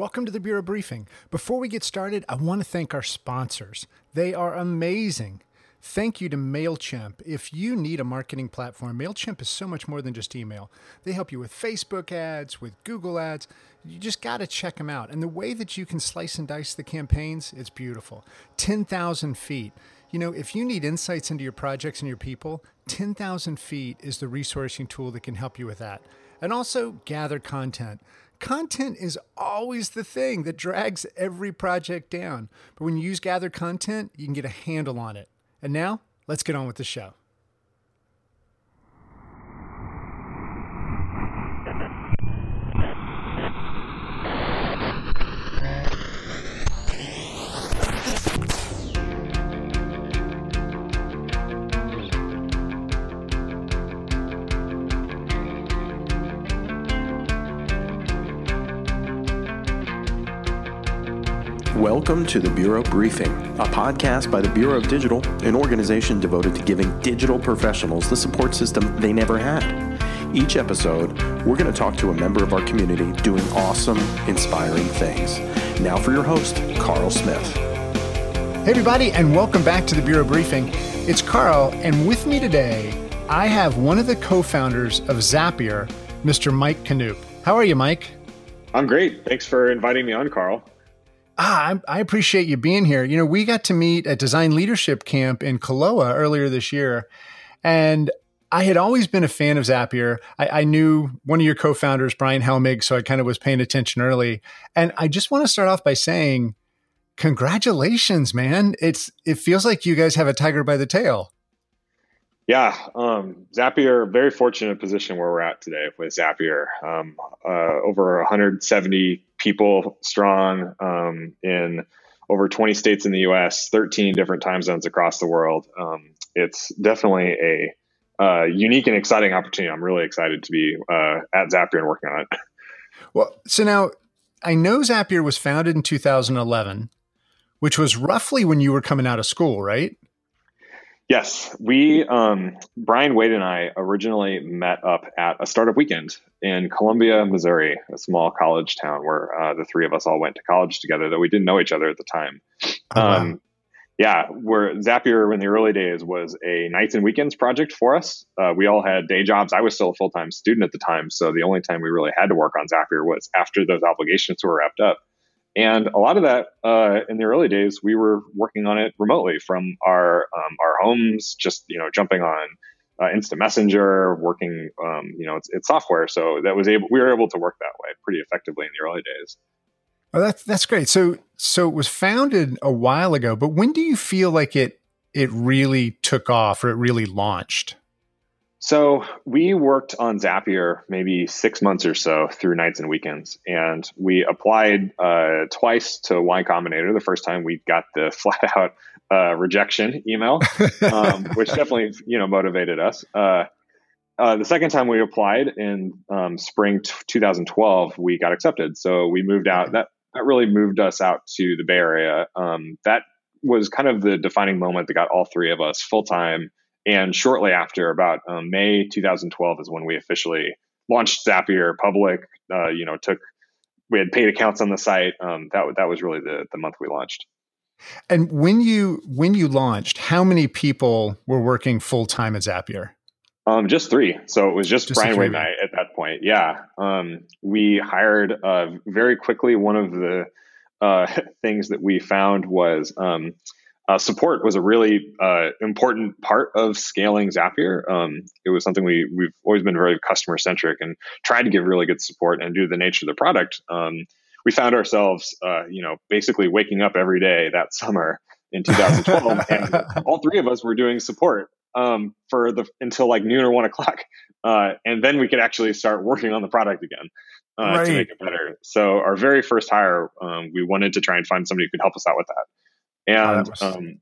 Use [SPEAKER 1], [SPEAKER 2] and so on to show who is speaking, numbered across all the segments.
[SPEAKER 1] Welcome to the Bureau Briefing. Before we get started, I want to thank our sponsors. They are amazing. Thank you to MailChimp. If you need a marketing platform, MailChimp is so much more than just email. They help you with Facebook ads, with Google ads. You just got to check them out. And the way that you can slice and dice the campaigns, it's beautiful. 10,000 feet. You know, if you need insights into your projects and your people, 10,000 feet is the resourcing tool that can help you with that. And also GatherContent content is always the thing that drags every project down. But when you use GatherContent, you can get a handle on it. And now, let's get on with the show.
[SPEAKER 2] Welcome to the Bureau Briefing, a podcast by the Bureau of Digital, an organization devoted to giving digital professionals the support system they never had. Each episode, we're going to talk to a member of our community doing awesome, inspiring things. Now for your host, Carl Smith.
[SPEAKER 1] Hey, everybody, and welcome back to the Bureau Briefing. It's Carl, and with me today, I have one of the co founders of Zapier, Mr. Mike Knoop. How are you, Mike?
[SPEAKER 3] I'm great. Thanks for inviting me on, Carl.
[SPEAKER 1] Ah, I, I, appreciate you being here. You know, we got to meet at Design Leadership Camp in Koloa earlier this year, and I had always been a fan of Zapier. I, I knew one of your co-founders, Bryan Helmig, so I kind of was paying attention early. And I just want to start off by saying, congratulations, man! It's it feels like you guys have a tiger by the tail.
[SPEAKER 3] Yeah, um, Zapier, very fortunate position where we're at today with Zapier. Um, uh, over 170 people strong um, in over 20 states in the U.S., 13 different time zones across the world. Um, it's definitely a uh, unique and exciting opportunity. I'm really excited to be uh, at Zapier and working on it.
[SPEAKER 1] Well, so now I know Zapier was founded in 2011, which was roughly when you were coming out of school, right?
[SPEAKER 3] Yes, we um, Bryan Wade and I originally met up at a startup weekend in Columbia, Missouri, a small college town where uh, the three of us all went to college together. Though we didn't know each other at the time. Oh, wow. um, yeah, where Zapier in the early days was a nights and weekends project for us. Uh, we all had day jobs. I was still a full time student at the time, so the only time we really had to work on Zapier was after those obligations were wrapped up. And a lot of that uh, in the early days, we were working on it remotely from our um, our homes, just you know jumping on uh, Instant Messenger, working um, you know it's, it's software, so that was able we were able to work that way pretty effectively in the early days.
[SPEAKER 1] Oh, that's that's great. So so it was founded a while ago, but when do you feel like it it really took off or it really launched?
[SPEAKER 3] So we worked on Zapier maybe six months or so through nights and weekends, and we applied uh, twice to Y Combinator. The first time we got the flat out uh, rejection email, um, which definitely you know motivated us. Uh, uh the second time we applied in um, spring t- 2012, we got accepted. So we moved out. That that really moved us out to the Bay Area. Um, that was kind of the defining moment that got all three of us full time and shortly after, about um, May 2012, is when we officially launched Zapier public. Uh, you know, took we had paid accounts on the site. Um, that that was really the the month we launched.
[SPEAKER 1] And when you when you launched, how many people were working full time at Zapier?
[SPEAKER 3] Um, just three. So it was just, just Bryan Wade and I at that point. Yeah. Um, we hired uh, very quickly. One of the uh, things that we found was um, uh, support was a really uh, important part of scaling Zapier. Um, it was something we we've always been very customer centric and tried to give really good support. And due to the nature of the product, um, we found ourselves, uh, you know, basically waking up every day that summer in 2012, and all three of us were doing support um, for the until like noon or one o'clock, uh, and then we could actually start working on the product again. Uh, right. To make it better. So, our very first hire, um, we wanted to try and find somebody who could help us out with that. And was... um,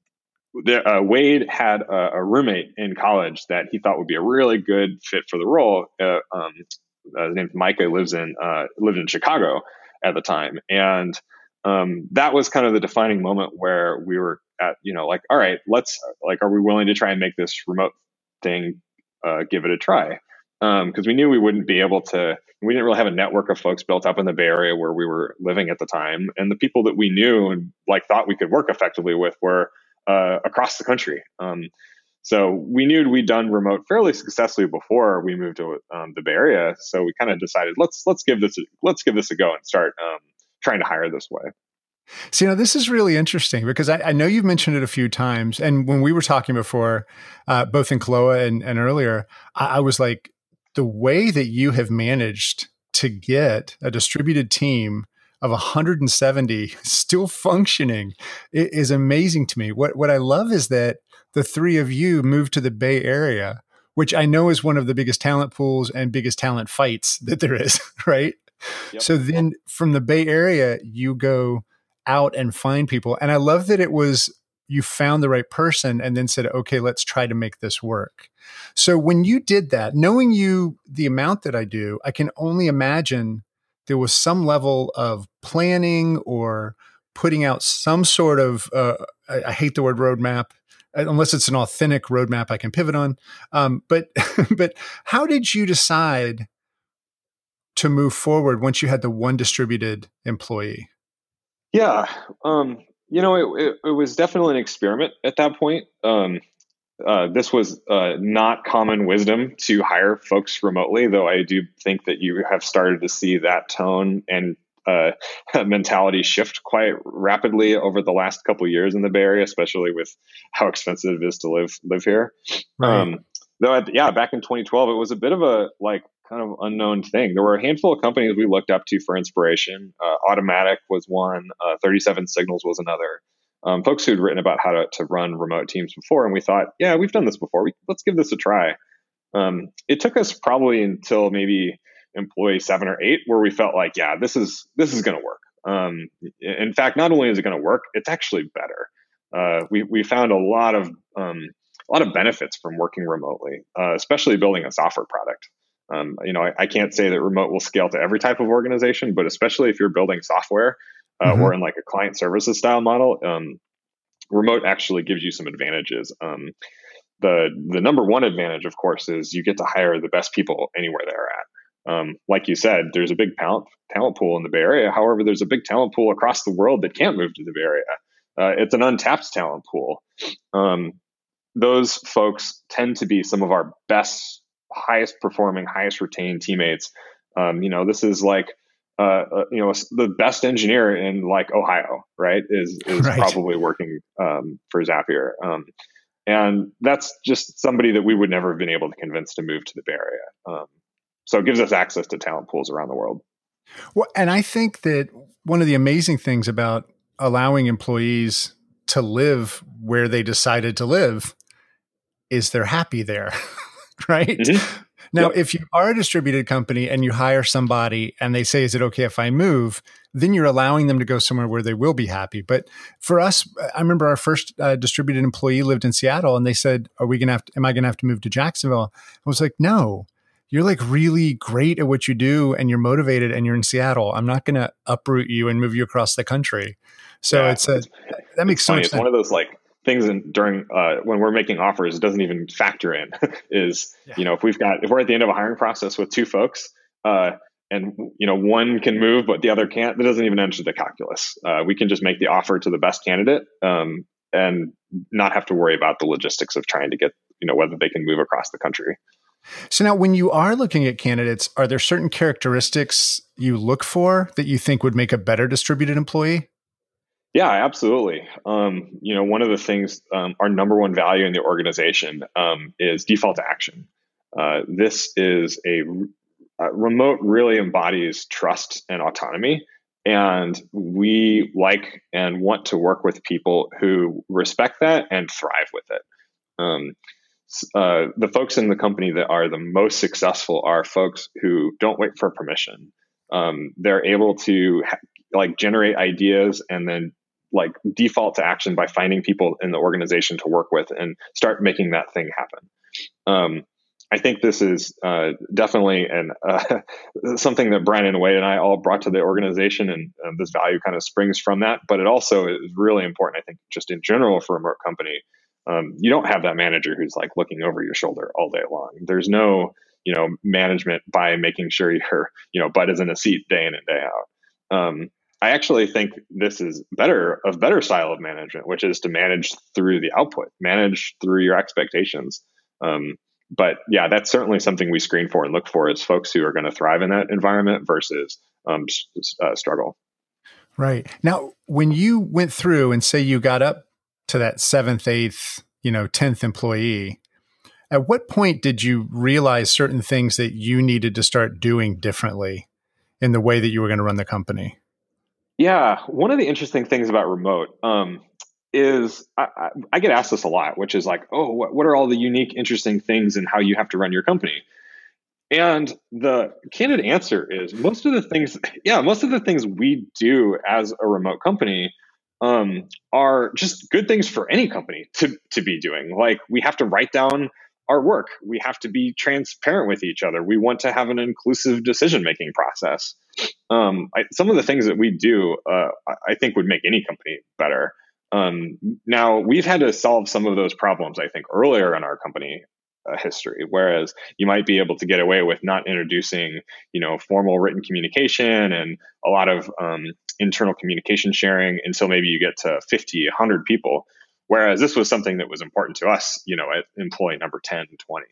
[SPEAKER 3] the, uh, Wade had a, a, roommate in college that he thought would be a really good fit for the role. Uh, um, uh, his name Micah lives in uh, lived in Chicago at the time, and um, that was kind of the defining moment where we were at you know like all right let's like are we willing to try and make this remote thing uh, give it a try because um, we knew we wouldn't be able to. We didn't really have a network of folks built up in the Bay Area where we were living at the time, and the people that we knew and like thought we could work effectively with were uh, across the country. Um, so we knew we'd done remote fairly successfully before we moved to um, the Bay Area. So we kind of decided let's let's give this a, let's give this a go and start um, trying to hire this way.
[SPEAKER 1] See, now this is really interesting because I, I, know you've mentioned it a few times, and when we were talking before, uh, both in Koloa and, and earlier, I, I was like, the way that you have managed to get a distributed team of 170 still functioning is amazing to me. What what I love is that the three of you moved to the Bay Area, which I know is one of the biggest talent pools and biggest talent fights that there is, right? Yep. So then from the Bay Area, you go out and find people. And I love that it was you found the right person and then said, okay, let's try to make this work. So when you did that, knowing you the amount that I do, I can only imagine there was some level of planning or putting out some sort of, uh, I, I, hate the word roadmap, unless it's an authentic roadmap I can pivot on. Um, but, but how did you decide to move forward once you had the one distributed employee?
[SPEAKER 3] Yeah, um, you know, it, it, it, was definitely an experiment at that point. Um, uh, this was uh, not common wisdom to hire folks remotely, though I do think that you have started to see that tone and uh, mentality shift quite rapidly over the last couple years in the Bay Area, especially with how expensive it is to live live here. Right. Um, though, at, yeah, back in 2012, it was a bit of a like kind of unknown thing. There were a handful of companies we looked up to for inspiration. Uh, Automattic was one. Uh, 37signals was another. Um, folks who'd written about how to, to run remote teams before, and we thought, yeah, we've done this before. We, let's give this a try. Um, it took us probably until maybe employee seven or eight where we felt like, yeah, this is this is going to work. Um, in fact, not only is it going to work, it's actually better. Uh, we we found a lot of um, a lot of benefits from working remotely, uh, especially building a software product. Um, you know, I, I, can't say that remote will scale to every type of organization, but especially if you're building software uh, mm-hmm. or in like a client services style model, um, remote actually gives you some advantages. Um, the the number one advantage, of course, is you get to hire the best people anywhere they're at. Um, like you said, there's a big talent talent pool in the Bay Area. However, there's a big talent pool across the world that can't move to the Bay Area. Uh, it's an untapped talent pool. Um, those folks tend to be some of our best highest performing, highest retained teammates. Um, you know, this is like uh, uh, you know the best engineer in like Ohio, right? Is is right. probably working um, for Zapier, um, and that's just somebody that we would never have been able to convince to move to the Bay Area. Um, so it gives us access to talent pools around the world.
[SPEAKER 1] Well, and I think that one of the amazing things about allowing employees to live where they decided to live is they're happy there. right? Mm-hmm. Now, yep. if you are a distributed company and you hire somebody and they say, Is it okay if I move? Then you're allowing them to go somewhere where they will be happy. But for us, I remember our first uh, distributed employee lived in Seattle and they said, Are we going to have to, am I going to have to move to Jacksonville? I was like, No, you're like really great at what you do and you're motivated and you're in Seattle. I'm not going to uproot you and move you across the country. So yeah, it's a, that makes so much
[SPEAKER 3] sense. It's one of those like things in, during uh, when we're making offers it doesn't even factor in is yeah. you know if we've got if we're at the end of a hiring process with two folks uh, and you know one can move but the other can't that doesn't even enter the calculus. Uh, we can just make the offer to the best candidate um, and not have to worry about the logistics of trying to get you know whether they can move across the country.
[SPEAKER 1] So now when you are looking at candidates are there certain characteristics you look for that you think would make a better distributed employee
[SPEAKER 3] yeah, absolutely. Um, you know, one of the things, um, our number one value in the organization um, is default action. Uh, this is a, remote really embodies trust and autonomy. And we like and want to work with people who respect that and thrive with it. Um, uh, the folks in the company that are the most successful are folks who don't wait for permission. Um, they're able to ha- like generate ideas and then like default to action by finding people in the organization to work with and start making that thing happen. Um, I think this is uh, definitely an uh, something that Bryan and Wade and I all brought to the organization, and uh, this value kind of springs from that. But it also is really important, I think, just in general for a remote company. Um, you don't have that manager who's like looking over your shoulder all day long. There's no you know management by making sure your you know butt is in a seat day in and day out. Um, I actually think this is better a better style of management, which is to manage through the output, manage through your expectations. Um, but yeah, that's certainly something we screen for and look for is folks who are going to thrive in that environment versus um, uh, struggle.
[SPEAKER 1] Right now, when you went through and say you got up to that seventh, eighth, you know, tenth employee, at what point did you realize certain things that you needed to start doing differently in the way that you were going to run the company?
[SPEAKER 3] Yeah, one of the interesting things about remote um, is I, I, I, get asked this a lot, which is like, oh, what, what are all the unique, interesting things and in how you have to run your company? And the candid answer is most of the things, yeah, most of the things we do as a remote company um, are just good things for any company to to be doing. Like we have to write down our work. We have to be transparent with each other. We want to have an inclusive decision making process. Um, I, some of the things that we do, uh, I think, would make any company better. Um, now, we've had to solve some of those problems, I think, earlier in our company uh, history. Whereas you might be able to get away with not introducing, you know, formal written communication and a lot of um, internal communication sharing until maybe you get to 50, 100 people. Whereas this was something that was important to us, you know, at employee number 10, 20.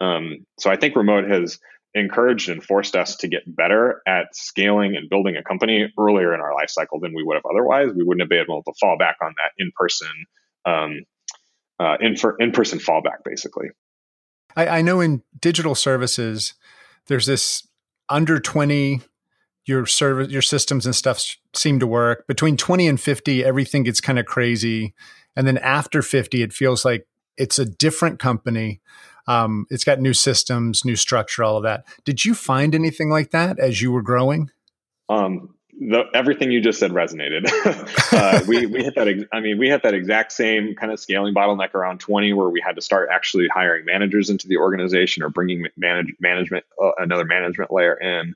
[SPEAKER 3] Um, so I think remote has encouraged and forced us to get better at scaling and building a company earlier in our life cycle than we would have otherwise. We wouldn't have been able to fall back on that in person, um, uh, in in person fallback, basically.
[SPEAKER 1] I, I know in digital services, there's this under 20 your service your systems and stuff seem to work between 20 and 50 everything gets kind of crazy and then after 50 it feels like it's a different company. Um, it's got new systems new structure all of that. Did you find anything like that as you were growing?
[SPEAKER 3] Um, the, everything you just said resonated. uh, we we hit that. Ex- I mean, we hit that exact same kind of scaling bottleneck around twenty, where we had to start actually hiring managers into the organization or bringing manage, management uh, another management layer in.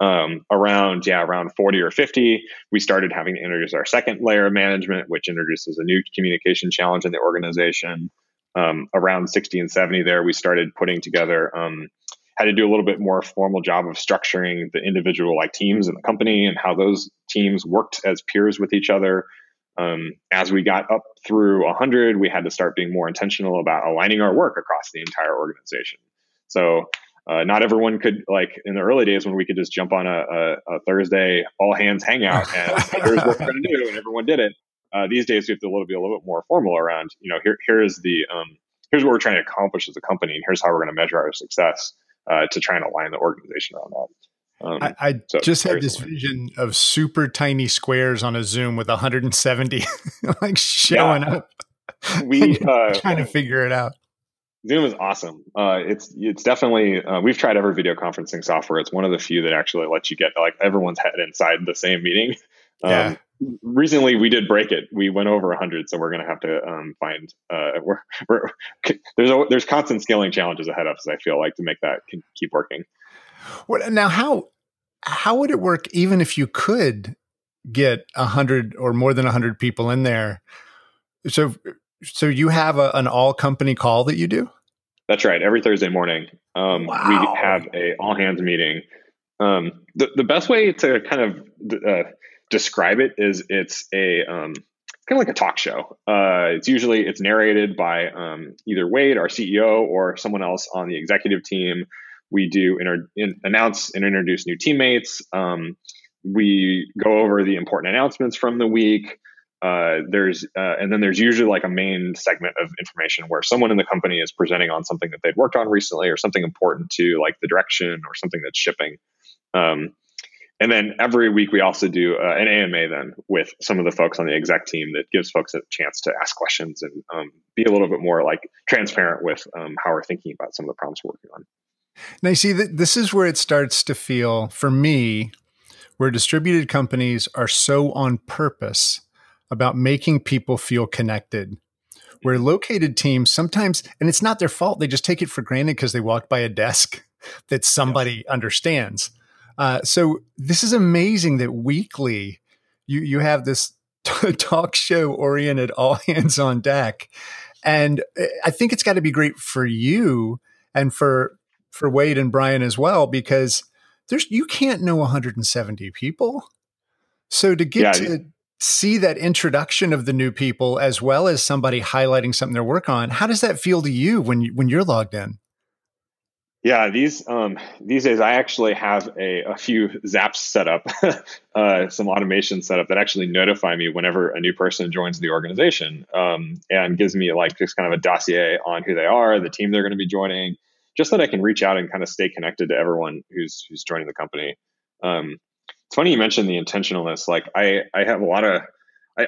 [SPEAKER 3] Um, around yeah, around forty or fifty, we started having to introduce our second layer of management, which introduces a new communication challenge in the organization. Um, around sixty and seventy, there we started putting together. Um, had to do a little bit more formal job of structuring the individual like teams in the company and how those teams worked as peers with each other. Um, as we got up through 100, we had to start being more intentional about aligning our work across the entire organization. So uh, not everyone could like in the early days when we could just jump on a, a, a Thursday all hands hangout and here's what we're going to do and everyone did it. Uh, these days we have to be a little bit more formal around you know here here is the um, here's what we're trying to accomplish as a company and here's how we're going to measure our success uh, to try and align the organization around that.
[SPEAKER 1] Um, I, I so just had this similar. vision of super tiny squares on a Zoom with 170 like showing yeah. up.
[SPEAKER 3] We uh,
[SPEAKER 1] trying to figure it out.
[SPEAKER 3] Zoom is awesome. Uh, it's it's definitely uh, we've tried every video conferencing software. It's one of the few that actually lets you get like everyone's head inside the same meeting. Um, yeah recently we did break it. We went over 100, so we're going to have to um, find. Uh, we're, we're, there's a, there's constant scaling challenges ahead of us. I feel like to make that keep working.
[SPEAKER 1] Well, now how how would it work even if you could get a hundred or more than a hundred people in there? So so you have a, an all company call that you do.
[SPEAKER 3] That's right. Every Thursday morning, um, wow. we have a all hands meeting. Um, the the best way to kind of uh, describe it is it's a um, kind of like a talk show. Uh, it's usually it's narrated by um, either Wade, our CEO, or someone else on the executive team. We do inter- in, announce and introduce new teammates. Um, we go over the important announcements from the week. Uh, there's uh, and then there's usually like a main segment of information where someone in the company is presenting on something that they'd worked on recently or something important to like the direction or something that's shipping. Um, and then every week we also do uh, an AMA then with some of the folks on the exec team that gives folks a chance to ask questions and um, be a little bit more like transparent with um, how we're thinking about some of the problems we're working on.
[SPEAKER 1] Now, you see, this is where it starts to feel for me where distributed companies are so on purpose about making people feel connected. Where located teams sometimes, and it's not their fault, they just take it for granted because they walk by a desk that somebody yes. understands uh, so this is amazing that weekly you you have this talk show oriented all hands on deck, and I think it's got to be great for you and for for Wade and Bryan as well because there's you can't know 170 people. So to get yeah, to see that introduction of the new people as well as somebody highlighting something they're work on, how does that feel to you when you, when you're logged in?
[SPEAKER 3] Yeah, these um, these days I actually have a, a few zaps set up, uh, some automation set up that actually notify me whenever a new person joins the organization, um, and gives me like just kind of a dossier on who they are, the team they're going to be joining, just that I can reach out and kind of stay connected to everyone who's who's joining the company. Um, it's funny you mentioned the intentionalness. Like I I have a lot of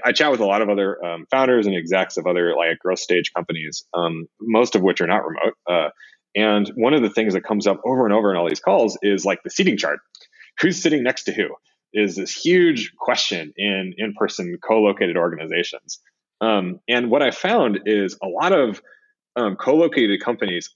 [SPEAKER 3] I, chat with a lot of other um, founders and execs of other like growth stage companies, um, most of which are not remote. Uh, and one of the things that comes up over and over in all these calls is like the seating chart. Who's sitting next to who is this huge question in in person co located organizations. Um, and what I found is a lot of um, co located companies,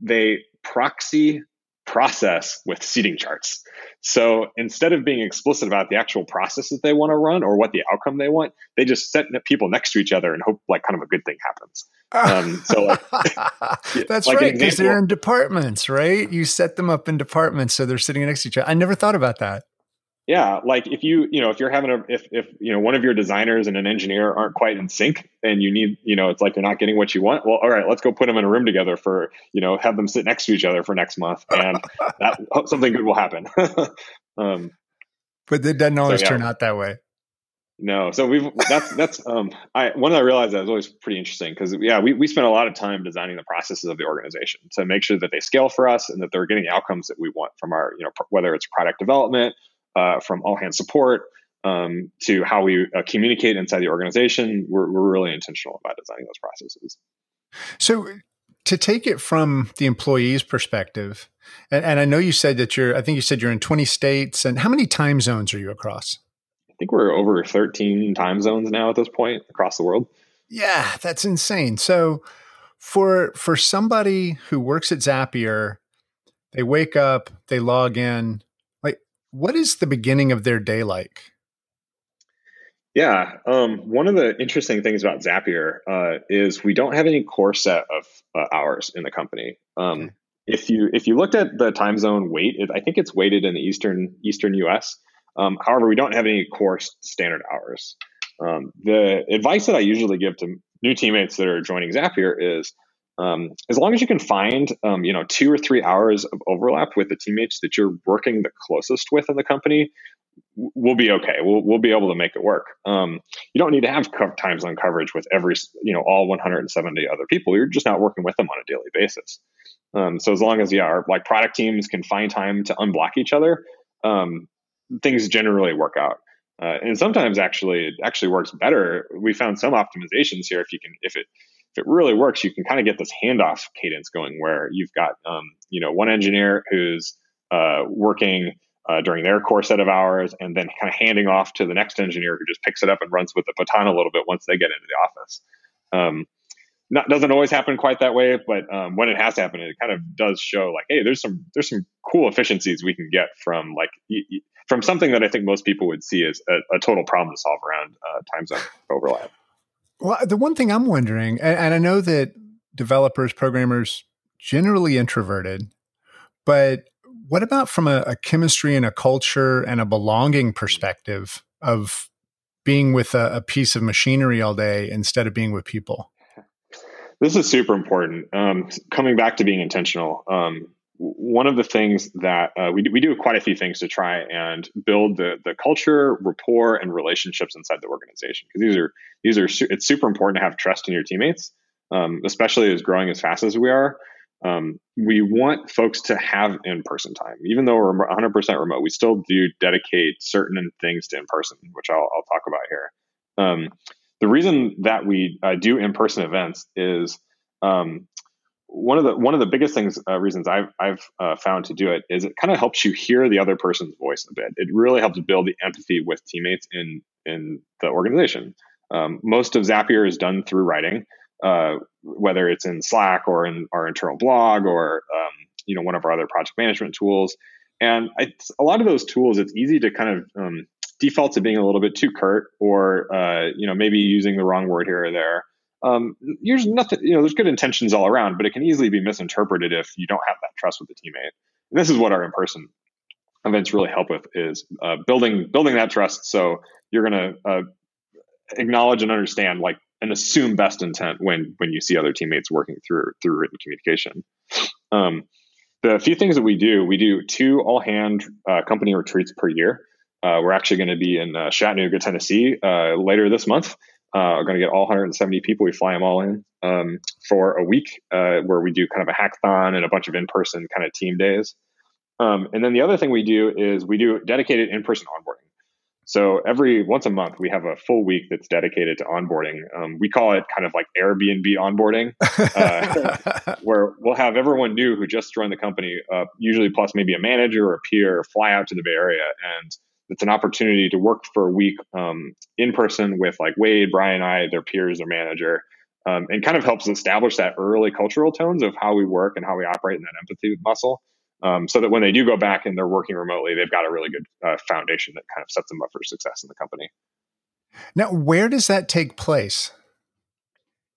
[SPEAKER 3] they proxy process with seating charts. So instead of being explicit about the actual process that they want to run or what the outcome they want, they just set people next to each other and hope like kind of a good thing happens. Um, so like,
[SPEAKER 1] that's like right because they're in departments, right? You set them up in departments so they're sitting next to each other. I never thought about that.
[SPEAKER 3] Yeah, like if you you know if you're having a if if you know one of your designers and an engineer aren't quite in sync and you need you know it's like you're not getting what you want. Well, all right, let's go put them in a room together for you know have them sit next to each other for next month, and that something good will happen.
[SPEAKER 1] um, but it doesn't always so, yeah. turn out that way.
[SPEAKER 3] No, so we've that's that's um I one that I realized that was always pretty interesting because yeah we we spent a lot of time designing the processes of the organization to make sure that they scale for us and that they're getting the outcomes that we want from our you know pr- whether it's product development uh, from all hands support um, to how we uh, communicate inside the organization. We're, we're really intentional about designing those processes.
[SPEAKER 1] So, to take it from the employee's perspective, and, and, I know you said that you're, I think you said you're in 20 states, and how many time zones are you across?
[SPEAKER 3] I think we're over 13 time zones now at this point across the world.
[SPEAKER 1] Yeah, that's insane. So, for for somebody who works at Zapier, they wake up, they log in, what is the beginning of their day like?
[SPEAKER 3] Yeah, um, one of the interesting things about Zapier uh, is we don't have any core set of uh, hours in the company. Um, okay. If you if you looked at the time zone weight, it, I think it's weighted in the eastern eastern U.S. Um, however, we don't have any core standard hours. Um, the advice that I usually give to new teammates that are joining Zapier is um, as long as you can find um, you know two or three hours of overlap with the teammates that you're working the closest with in the company we'll be okay. We'll, we'll be able to make it work. Um, you don't need to have co- time zone coverage with every you know all 170 other people. You're just not working with them on a daily basis. Um, so as long as yeah our like product teams can find time to unblock each other um, things generally work out. Uh, and sometimes actually it actually works better. We found some optimizations here if you can if it if it really works, you can kind of get this handoff cadence going where you've got, um, you know, one engineer who's uh, working uh, during their core set of hours and then kind of handing off to the next engineer who just picks it up and runs with the baton a little bit once they get into the office. Um, not, doesn't always happen quite that way, but um, when it has happened, it kind of does show like, hey, there's some there's some cool efficiencies we can get from like y- y- from something that I think most people would see as a, a total problem to solve around uh, time zone overlap.
[SPEAKER 1] Well, the one thing I'm wondering, and, and I know that developers, programmers, generally introverted, but what about from a, a, chemistry and a culture and a belonging perspective of being with a, a, piece of machinery all day instead of being with people?
[SPEAKER 3] This is super important. Um, coming back to being intentional, um, one of the things that uh, we, do, we do quite a few things to try and build the, the culture, rapport, and relationships inside the organization. Because these are these are su- it's super important to have trust in your teammates, um, especially as growing as fast as we are. Um, we want folks to have in person time, even though we're 100% remote. We still do dedicate certain things to in person, which I'll, I'll talk about here. Um, the reason that we uh, do in person events is um, one of the one of the biggest things uh, reasons I've I've uh, found to do it is it kind of helps you hear the other person's voice a bit. It really helps build the empathy with teammates in in the organization. Um, most of Zapier is done through writing, uh, whether it's in Slack or in our internal blog or um, you know one of our other project management tools. And a lot of those tools, it's easy to kind of um, default to being a little bit too curt or uh, you know maybe using the wrong word here or there. Um, there's nothing, you know, there's good intentions all around, but it can easily be misinterpreted if you don't have that trust with the teammate. And this is what our in-person events really help with is uh, building building that trust. So you're going to uh, acknowledge and understand like and assume best intent when when you see other teammates working through through written communication. Um, the few things that we do, we do two all hand uh, company retreats per year. Uh, we're actually going to be in uh, Chattanooga, Tennessee, uh, later this month. Uh, we're going to get all 170 people. We fly them all in um, for a week, uh, where we do kind of a hackathon and a bunch of in-person kind of team days. Um, and then the other thing we do is we do dedicated in-person onboarding. So every once a month, we have a full week that's dedicated to onboarding. Um, we call it kind of like Airbnb onboarding, uh, where we'll have everyone new who just joined the company, uh, usually plus maybe a manager or a peer, fly out to the Bay Area, and it's an opportunity to work for a week um, in person with like Wade, Bryan, I, their peers, their manager, um, and kind of helps establish that early cultural tones of how we work and how we operate in that empathy muscle um, so that when they do go back and they're working remotely, they've got a really good uh, foundation that kind of sets them up for success in the company.
[SPEAKER 1] Now, where does that take place?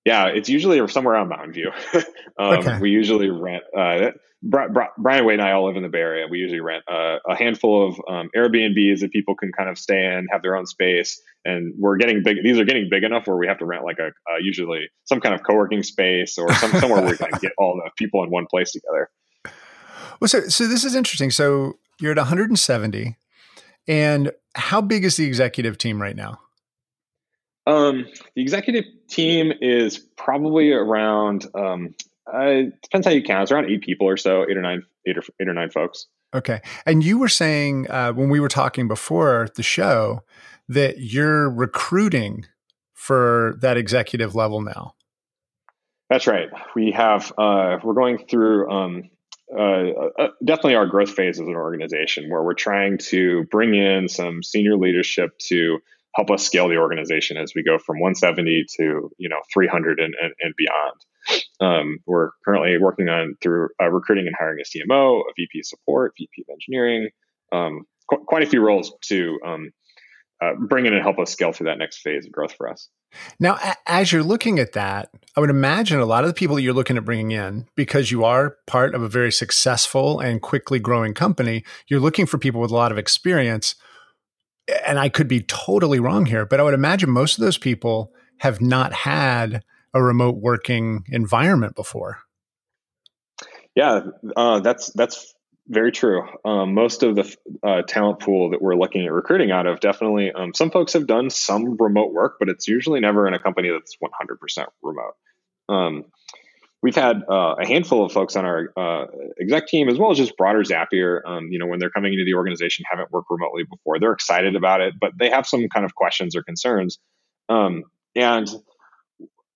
[SPEAKER 3] Yeah, it's usually somewhere around Mountain View. um, okay. We usually rent. Uh, Bryan Wade and I all live in the Bay Area. We usually rent uh, a handful of um, Airbnbs that people can kind of stay in, have their own space, and we're getting big. These are getting big enough where we have to rent like a uh, usually some kind of co-working space or some, somewhere where we can get all the people in one place together.
[SPEAKER 1] Well, so so this is interesting. So you're at 170, and how big is the executive team right now?
[SPEAKER 3] Um, the executive team is probably around. Um, uh, depends how you count. It's around eight people or so, eight or nine, eight or eight or nine folks.
[SPEAKER 1] Okay, and you were saying uh, when we were talking before the show that you're recruiting for that executive level now.
[SPEAKER 3] That's right. We have uh, we're going through um, uh, uh, definitely our growth phase as an organization where we're trying to bring in some senior leadership to help us scale the organization as we go from 170 to you know 300 and, and, and beyond um, we're currently working on through uh, recruiting and hiring a cmo a vp of support vp of engineering um, qu- quite a few roles to um, uh, bring in and help us scale through that next phase of growth for us
[SPEAKER 1] now, as you're looking at that, I would imagine a lot of the people that you're looking at bringing in, because you are part of a very successful and quickly growing company, you're looking for people with a lot of experience. And I could be totally wrong here, but I would imagine most of those people have not had a remote working environment before.
[SPEAKER 3] Yeah, uh, that's that's very true. Um, most of the uh, talent pool that we're looking at recruiting out of definitely, um, some folks have done some remote work, but it's usually never in a company that's 100% remote. Um, we've had uh, a handful of folks on our uh, exec team, as well as just broader Zapier. Um, you know, when they're coming into the organization, haven't worked remotely before. They're excited about it, but they have some kind of questions or concerns. Um, and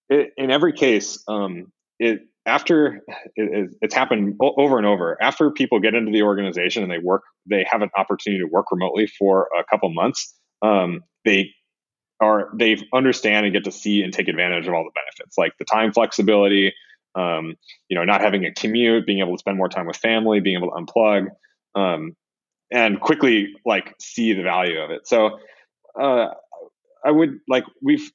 [SPEAKER 3] it, in every case, um, it after it, it's happened over and over after people get into the organization and they work they have an opportunity to work remotely for a couple months um, they are they understand and get to see and take advantage of all the benefits like the time flexibility um, you know not having a commute being able to spend more time with family being able to unplug um, and quickly like see the value of it so uh, i would like we've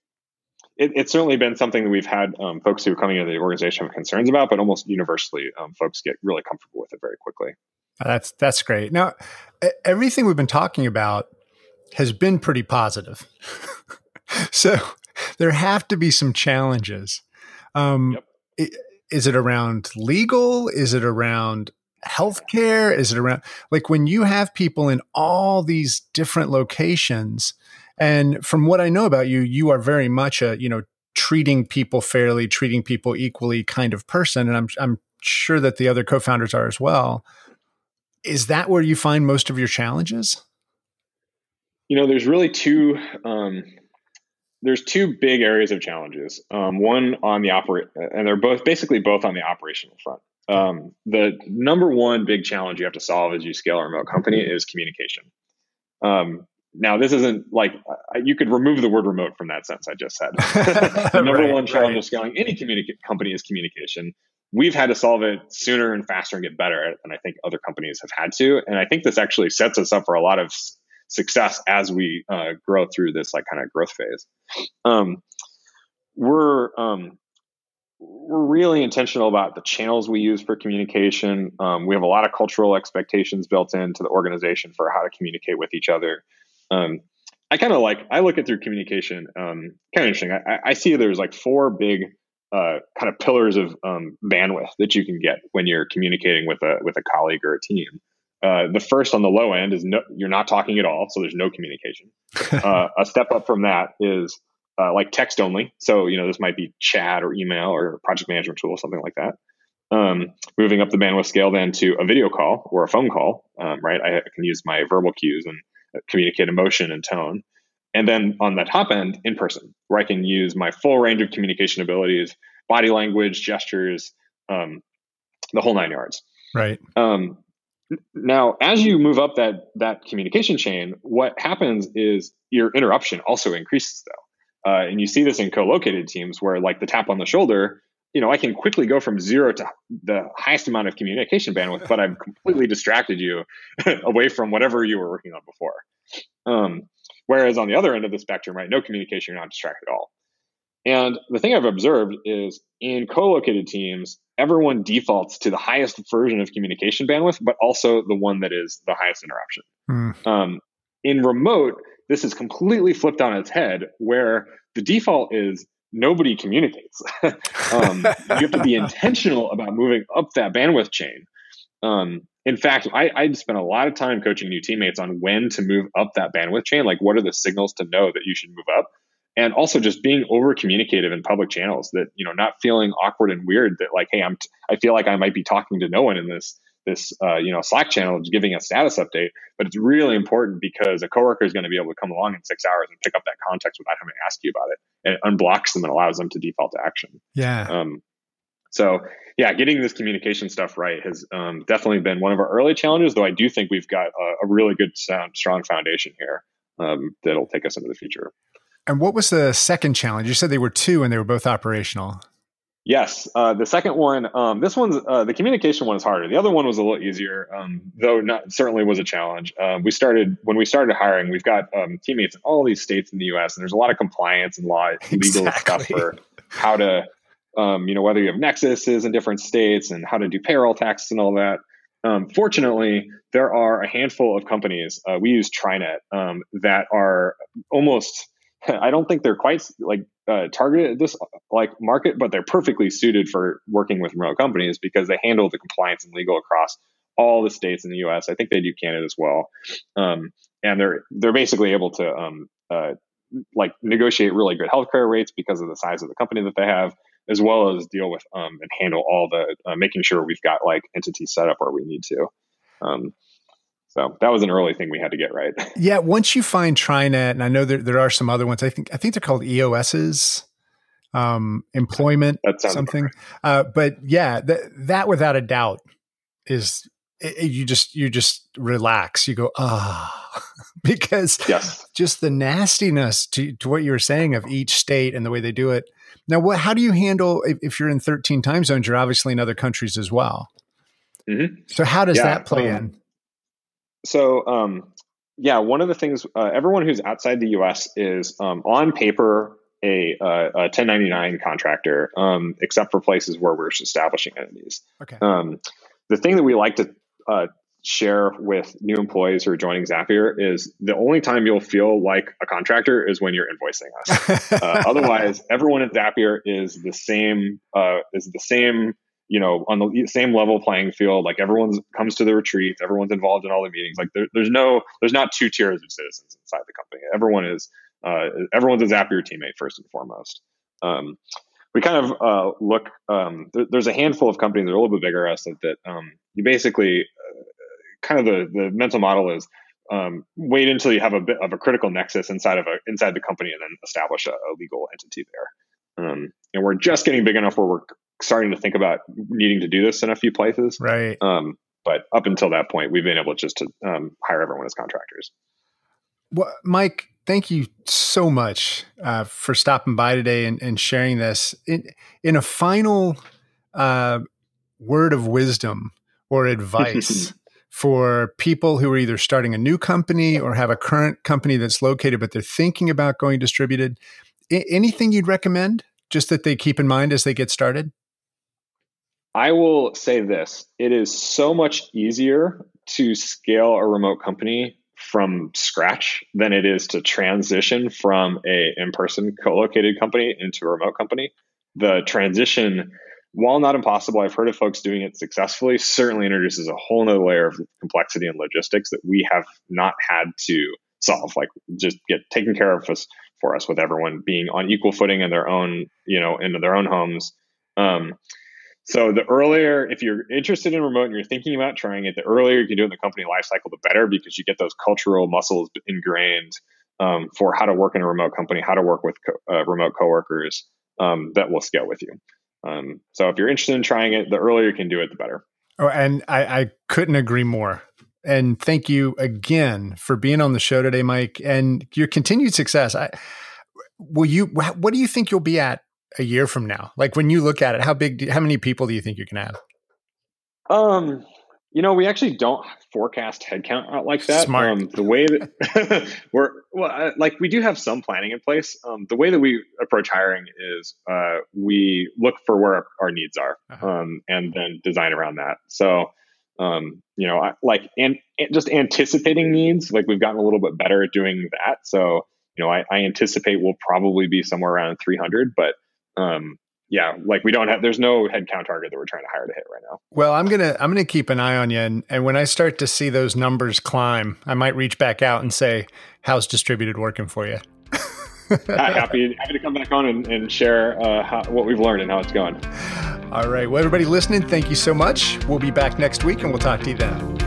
[SPEAKER 3] it, it's certainly been something that we've had um, folks who are coming into the organization have concerns about, but almost universally, um, folks get really comfortable with it very quickly.
[SPEAKER 1] That's that's great. Now, everything we've been talking about has been pretty positive. so there have to be some challenges. Um, yep. Is it around legal? Is it around healthcare? Is it around like when you have people in all these different locations? And from what I know about you, you are very much a, you know, treating people fairly, treating people equally kind of person. And I'm, I'm sure that the other co founders are as well. Is that where you find most of your challenges?
[SPEAKER 3] You know, there's really two. Um, there's two big areas of challenges. Um, one on the operate, and they're both basically both on the operational front. Um, the number one big challenge you have to solve as you scale a remote company is communication. Um, now, this isn't like you could remove the word remote from that sense I just said. the number right, one challenge right. of scaling any communica- company is communication. We've had to solve it sooner and faster and get better at it than I think other companies have had to. And I think this actually sets us up for a lot of success as we uh, grow through this like kind of growth phase. Um, we're um, we're really intentional about the channels we use for communication. Um, we have a lot of cultural expectations built into the organization for how to communicate with each other. Um, I kind of like I look at through communication. Um, kind of interesting. I, I, see there's like four big uh, kind of pillars of um, bandwidth that you can get when you're communicating with a with a colleague or a team. Uh, the first on the low end is no, you're not talking at all, so there's no communication. uh, a step up from that is uh, like text only. So, you know, this might be chat or email or project management tool, something like that. Um, moving up the bandwidth scale then to a video call or a phone call, um, right? I can use my verbal cues and uh, communicate emotion and tone. And then on the top end, in person, where I can use my full range of communication abilities, body language, gestures, um, the whole nine yards.
[SPEAKER 1] Right. Um,
[SPEAKER 3] now, as you move up that that communication chain, what happens is your interruption also increases, though. Uh, and you see this in co-located teams where like the tap on the shoulder, you know, I can quickly go from zero to the highest amount of communication bandwidth, but I've completely distracted you away from whatever you were working on before. Um, whereas on the other end of the spectrum, right, no communication, you're not distracted at all. And the thing I've observed is in co-located teams, everyone defaults to the highest version of communication bandwidth, but also the one that is the highest interruption. Mm. Um, in remote, this is completely flipped on its head where the default is nobody communicates. um, you have to be intentional about moving up that bandwidth chain. Um, in fact, I, I spent a lot of time coaching new teammates on when to move up that bandwidth chain. Like, what are the signals to know that you should move up? And also just being over communicative in public channels that, you know, not feeling awkward and weird that like, hey, I'm, t- I feel like I might be talking to no one in this this uh, you know Slack channel giving a status update. But it's really important because a coworker is going to be able to come along in six hours and pick up that context without having to ask you about it, and it unblocks them and allows them to default to action.
[SPEAKER 1] Yeah. Um,
[SPEAKER 3] so yeah, getting this communication stuff right has um, definitely been one of our early challenges. Though I do think we've got a, a really good, sound, strong foundation here um, that'll take us into the future.
[SPEAKER 1] And what was the second challenge? You said they were two, and they were both operational.
[SPEAKER 3] Yes, uh, the second one, um, this one's uh, the communication one is harder. The other one was a little easier, um, though not certainly was a challenge. Uh, we started when we started hiring. We've got um, teammates in all these states in the U.S. and there's a lot of compliance and law legal exactly. stuff for how to, um, you know, whether you have nexuses in different states and how to do payroll taxes and all that. Um, fortunately, there are a handful of companies. Uh, we use TriNet um, that are almost I don't think they're quite like uh, targeted at this like market, but they're perfectly suited for working with remote companies because they handle the compliance and legal across all the states in the U.S. I think they do Canada as well, um, and they're they're basically able to um, uh, like negotiate really good healthcare rates because of the size of the company that they have, as well as deal with um, and handle all the uh, making sure we've got like entities set up where we need to. So that was an early thing we had to get right.
[SPEAKER 1] Yeah, once you find TriNet, and I know there, there are some other ones. I think I think they're called EOSs, um, employment something. Uh, but yeah, that that without a doubt is it, you just you just relax. You go ah, because
[SPEAKER 3] yes.
[SPEAKER 1] just the nastiness to to what you were saying of each state and the way they do it. Now, what? How do you handle if, if you're in 13 time zones? You're obviously in other countries as well. Mm-hmm. So how does yeah, that play um, in?
[SPEAKER 3] So, um, yeah, one of the things uh, everyone who's outside the U.S. is um, on paper a, uh, a 1099 contractor, um, except for places where we're establishing entities.
[SPEAKER 1] Okay.
[SPEAKER 3] Um, the thing that we like to uh, share with new employees who are joining Zapier is the only time you'll feel like a contractor is when you're invoicing us. uh, otherwise, everyone at Zapier is the same uh, is the same you know, on the same level playing field. Like everyone's comes to the retreats, everyone's involved in all the meetings. Like there, there's no, there's not two tiers of citizens inside the company. Everyone is, uh, everyone's a Zapier teammate first and foremost. Um, we kind of uh, look. Um, there, there's a handful of companies that are a little bit bigger us that, that um, you basically uh, kind of the the mental model is um, wait until you have a bit of a critical nexus inside of a inside the company and then establish a, a legal entity there. Um, and we're just getting big enough where we're starting to think about needing to do this in a few places.
[SPEAKER 1] Right.
[SPEAKER 3] Um, but up until that point, we've been able just to um, hire everyone as contractors.
[SPEAKER 1] Well, Mike, thank you so much uh, for stopping by today and, and sharing this. In, in a final uh, word of wisdom or advice for people who are either starting a new company or have a current company that's located, but they're thinking about going distributed, I- anything you'd recommend? just that they keep in mind as they get started?
[SPEAKER 3] I will say this. It is so much easier to scale a remote company from scratch than it is to transition from a in-person co-located company into a remote company. The transition while not impossible i've heard of folks doing it successfully certainly introduces a whole nother layer of complexity and logistics that we have not had to solve like just get taken care of us for us with everyone being on equal footing in their own you know in their own homes. Um, so the earlier, if you're interested in remote and you're thinking about trying it, the earlier you can do it in the company lifecycle, the better because you get those cultural muscles ingrained um, for how to work in a remote company, how to work with co- uh, remote coworkers um, that will scale with you. Um, so if you're interested in trying it, the earlier you can do it, the better.
[SPEAKER 1] Oh, and I, I couldn't agree more. And thank you again for being on the show today, Mike, and your continued success. I, will you? What do you think you'll be at a year from now? Like when you look at it, how big, do, how many people do you think you can have?
[SPEAKER 3] Um, you know, we actually don't forecast headcount out like that.
[SPEAKER 1] Smart.
[SPEAKER 3] Um, the way that we're well, like we do have some planning in place. Um, the way that we approach hiring is uh, we look for where our, our needs are, uh-huh. um, and then design around that. So, um, you know, I, like and, and, just anticipating needs. Like we've gotten a little bit better at doing that. So, you know, I, I anticipate we'll probably be somewhere around 300, but um, yeah, like we don't have there's no headcount target that we're trying to hire to hit right now.
[SPEAKER 1] Well, I'm gonna I'm gonna keep an eye on you, and, and when I start to see those numbers climb, I might reach back out and say, "How's distributed working for you?"
[SPEAKER 3] happy happy to come back on and, and share uh, how, what we've learned and how it's going.
[SPEAKER 1] All right, well, everybody listening, thank you so much. We'll be back next week, and we'll talk to you then.